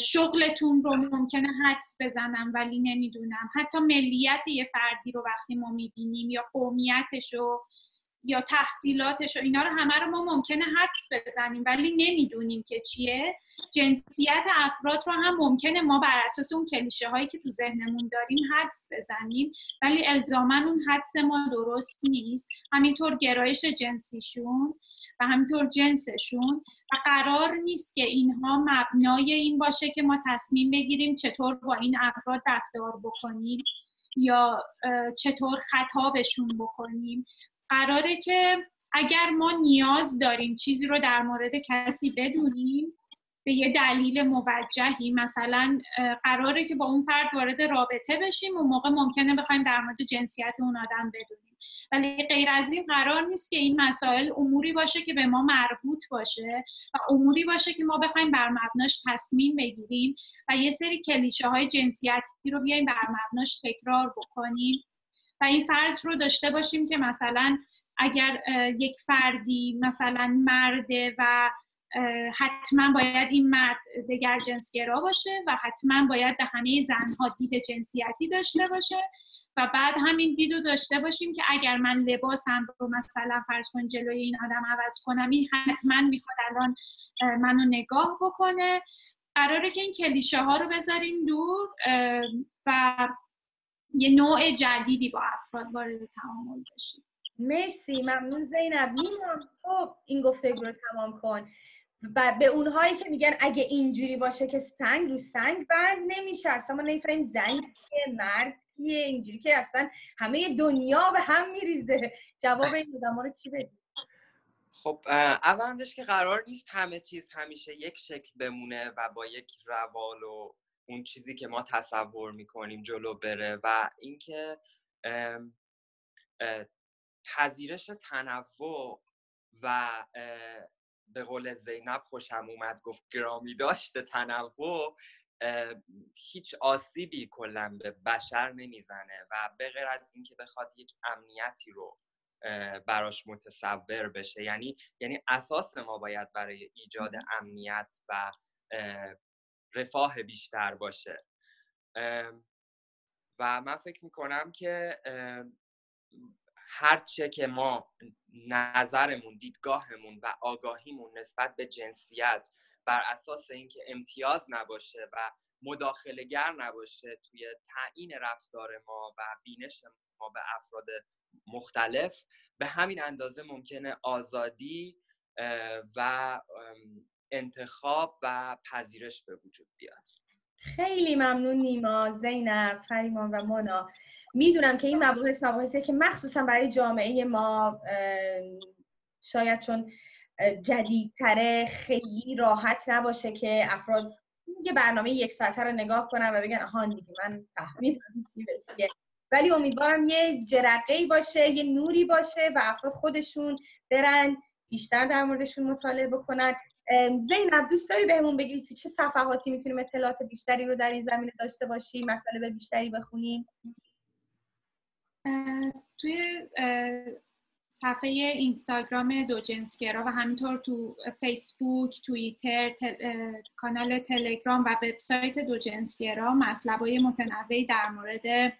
شغلتون رو ممکنه حدس بزنم ولی نمی‌دونم. حتی ملیت یه فردی رو وقتی ما می‌بینیم یا قومیتش رو یا تحصیلاتش و اینا رو همه رو ما ممکنه حدس بزنیم ولی نمی‌دونیم که چیه. جنسیت افراد رو هم ممکنه ما بر اساس اون کلیشه هایی که تو ذهنمون داریم حدس بزنیم ولی الزاما اون حدس ما درست نیست. همینطور گرایش جنسیشون و همینطور جنسشون. و قرار نیست که اینها مبنای این باشه که ما تصمیم بگیریم چطور با این افراد رفتار بکنیم یا چطور خطابشون بکنیم. قراره که اگر ما نیاز داریم چیزی رو در مورد کسی بدونیم به یه دلیل موجهی مثلا قراره که با اون فرد وارد رابطه بشیم اون موقع ممکنه بخوایم در مورد جنسیت اون آدم بدونیم. ولی غیر از این قرار نیست که این مسائل اموری باشه که به ما مربوط باشه و اموری باشه که ما بخوایم بر مبناش تصمیم بگیریم و یه سری کلیشه های جنسیتی رو بیایم بر مبناش تکرار بکنیم. و این فرض رو داشته باشیم که مثلا اگر یک فردی مثلا مرده و حتما باید این مرد دگر جنسگرا باشه و حتما باید به همه زنها دید جنسیتی داشته باشه و بعد همین دید رو داشته باشیم که اگر من لباسم رو مثلا فرض کن جلوی این آدم عوض کنم این حتما می‌خواد الان منو نگاه بکنه. قراره که این کلیشه ها رو بذاریم دور و یه نوع جدیدی با افراد وارد تعامل بشیم مرسی ممنون زینب. میمونم تو این گفتگو رو تمام کن. و به اونهایی که میگن اگه اینجوری باشه که سنگ رو سنگ بند نمیشه. اصلا ما نمی‌فهمیم زنگ مرد اینجوری که اصلا همه دنیا به هم میریزه. جواب این آدم رو چی بدیم خب اولندش که قرار نیست همه چیز همیشه یک شکل بمونه و با یک روال و اون چیزی که ما تصور می‌کنیم جلو بره و اینکه پذیرش تنوع و به قول زینب خوشم اومد گفت گرامی داشته تنوع هیچ آسیبی کلا به بشر نمی‌زنه و به غیر از اینکه بخواد یک امنیتی رو براش متصور بشه. یعنی یعنی اساس ما باید برای ایجاد امنیت و رفاه بیشتر باشه. و من فکر می‌کنم که هرچه که ما نظرمون دیدگاهمون و آگاهیمون نسبت به جنسیت بر اساس اینکه امتیاز نباشه و مداخلهگر نباشه توی تعیین رفتار ما و بینش ما به افراد مختلف به همین اندازه ممکنه آزادی و انتخاب و پذیرش به وجود بیاد. خیلی ممنون نیما زینب فریمان و مونا. می‌دونم که این مباحث مباحثی که مخصوصا برای جامعه ما شاید چون جدیدتره خیلی راحت نباشه که افراد یه برنامه یک ساعته رو نگاه کنن و بگن آهان دیگه من فهمیدم چی بسیه ولی امیدوارم یه جرقه باشه یه نوری باشه و افراد خودشون برن بیشتر در موردشون مطالعه بکنن. زینب دوست داری بهمون بگی تو چه صفحاتی می‌تونیم اطلاعات بیشتری رو در این زمینه داشته باشیم مطالب بیشتری بخونیم؟ توی صفحه اینستاگرام دو جنسگرا و همینطور تو فیسبوک، توییتر، کانال تلگرام و وبسایت دو جنسگرا مطلبای متنوعی در مورد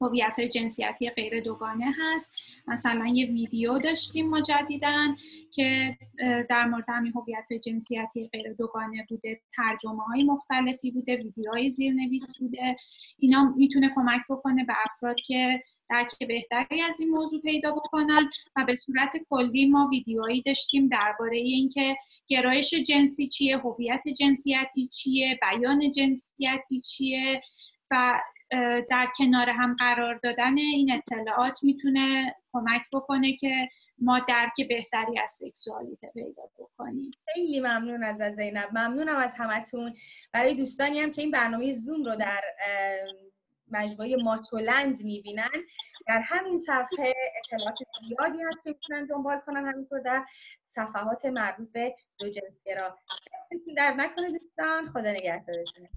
هویت های جنسیتی غیر دوگانه هست. مثلا یه ویدیو داشتیم ما جدیدن که در مورد همین هویت های جنسیتی غیر دوگانه بوده ترجمه های مختلفی بوده ویدیوهای زیرنویس بوده. اینا می‌تونه کمک بکنه به افراد که درک بهتری از این موضوع پیدا بکنن و به صورت کلی ما ویدیوهایی داشتیم درباره اینکه گرایش جنسی چیه هویت جنسیتی چیه بیان جنسیتی چیه و در کنار هم قرار دادن این اطلاعات می‌تونه کمک بکنه که ما درک بهتری از سکسوالیته پیدا بکنیم. خیلی ممنون از زینب. ممنونم از همتون. برای دوستانی هم که این برنامه زوم رو در مجموعه ماچولند می‌بینن در همین صفحه اطلاعات زیادی هست که می‌تونن دنبال کنن همینطور در صفحات مربوط به دو جنسگرا در نکنه دوستان. خدا نگهدارتون.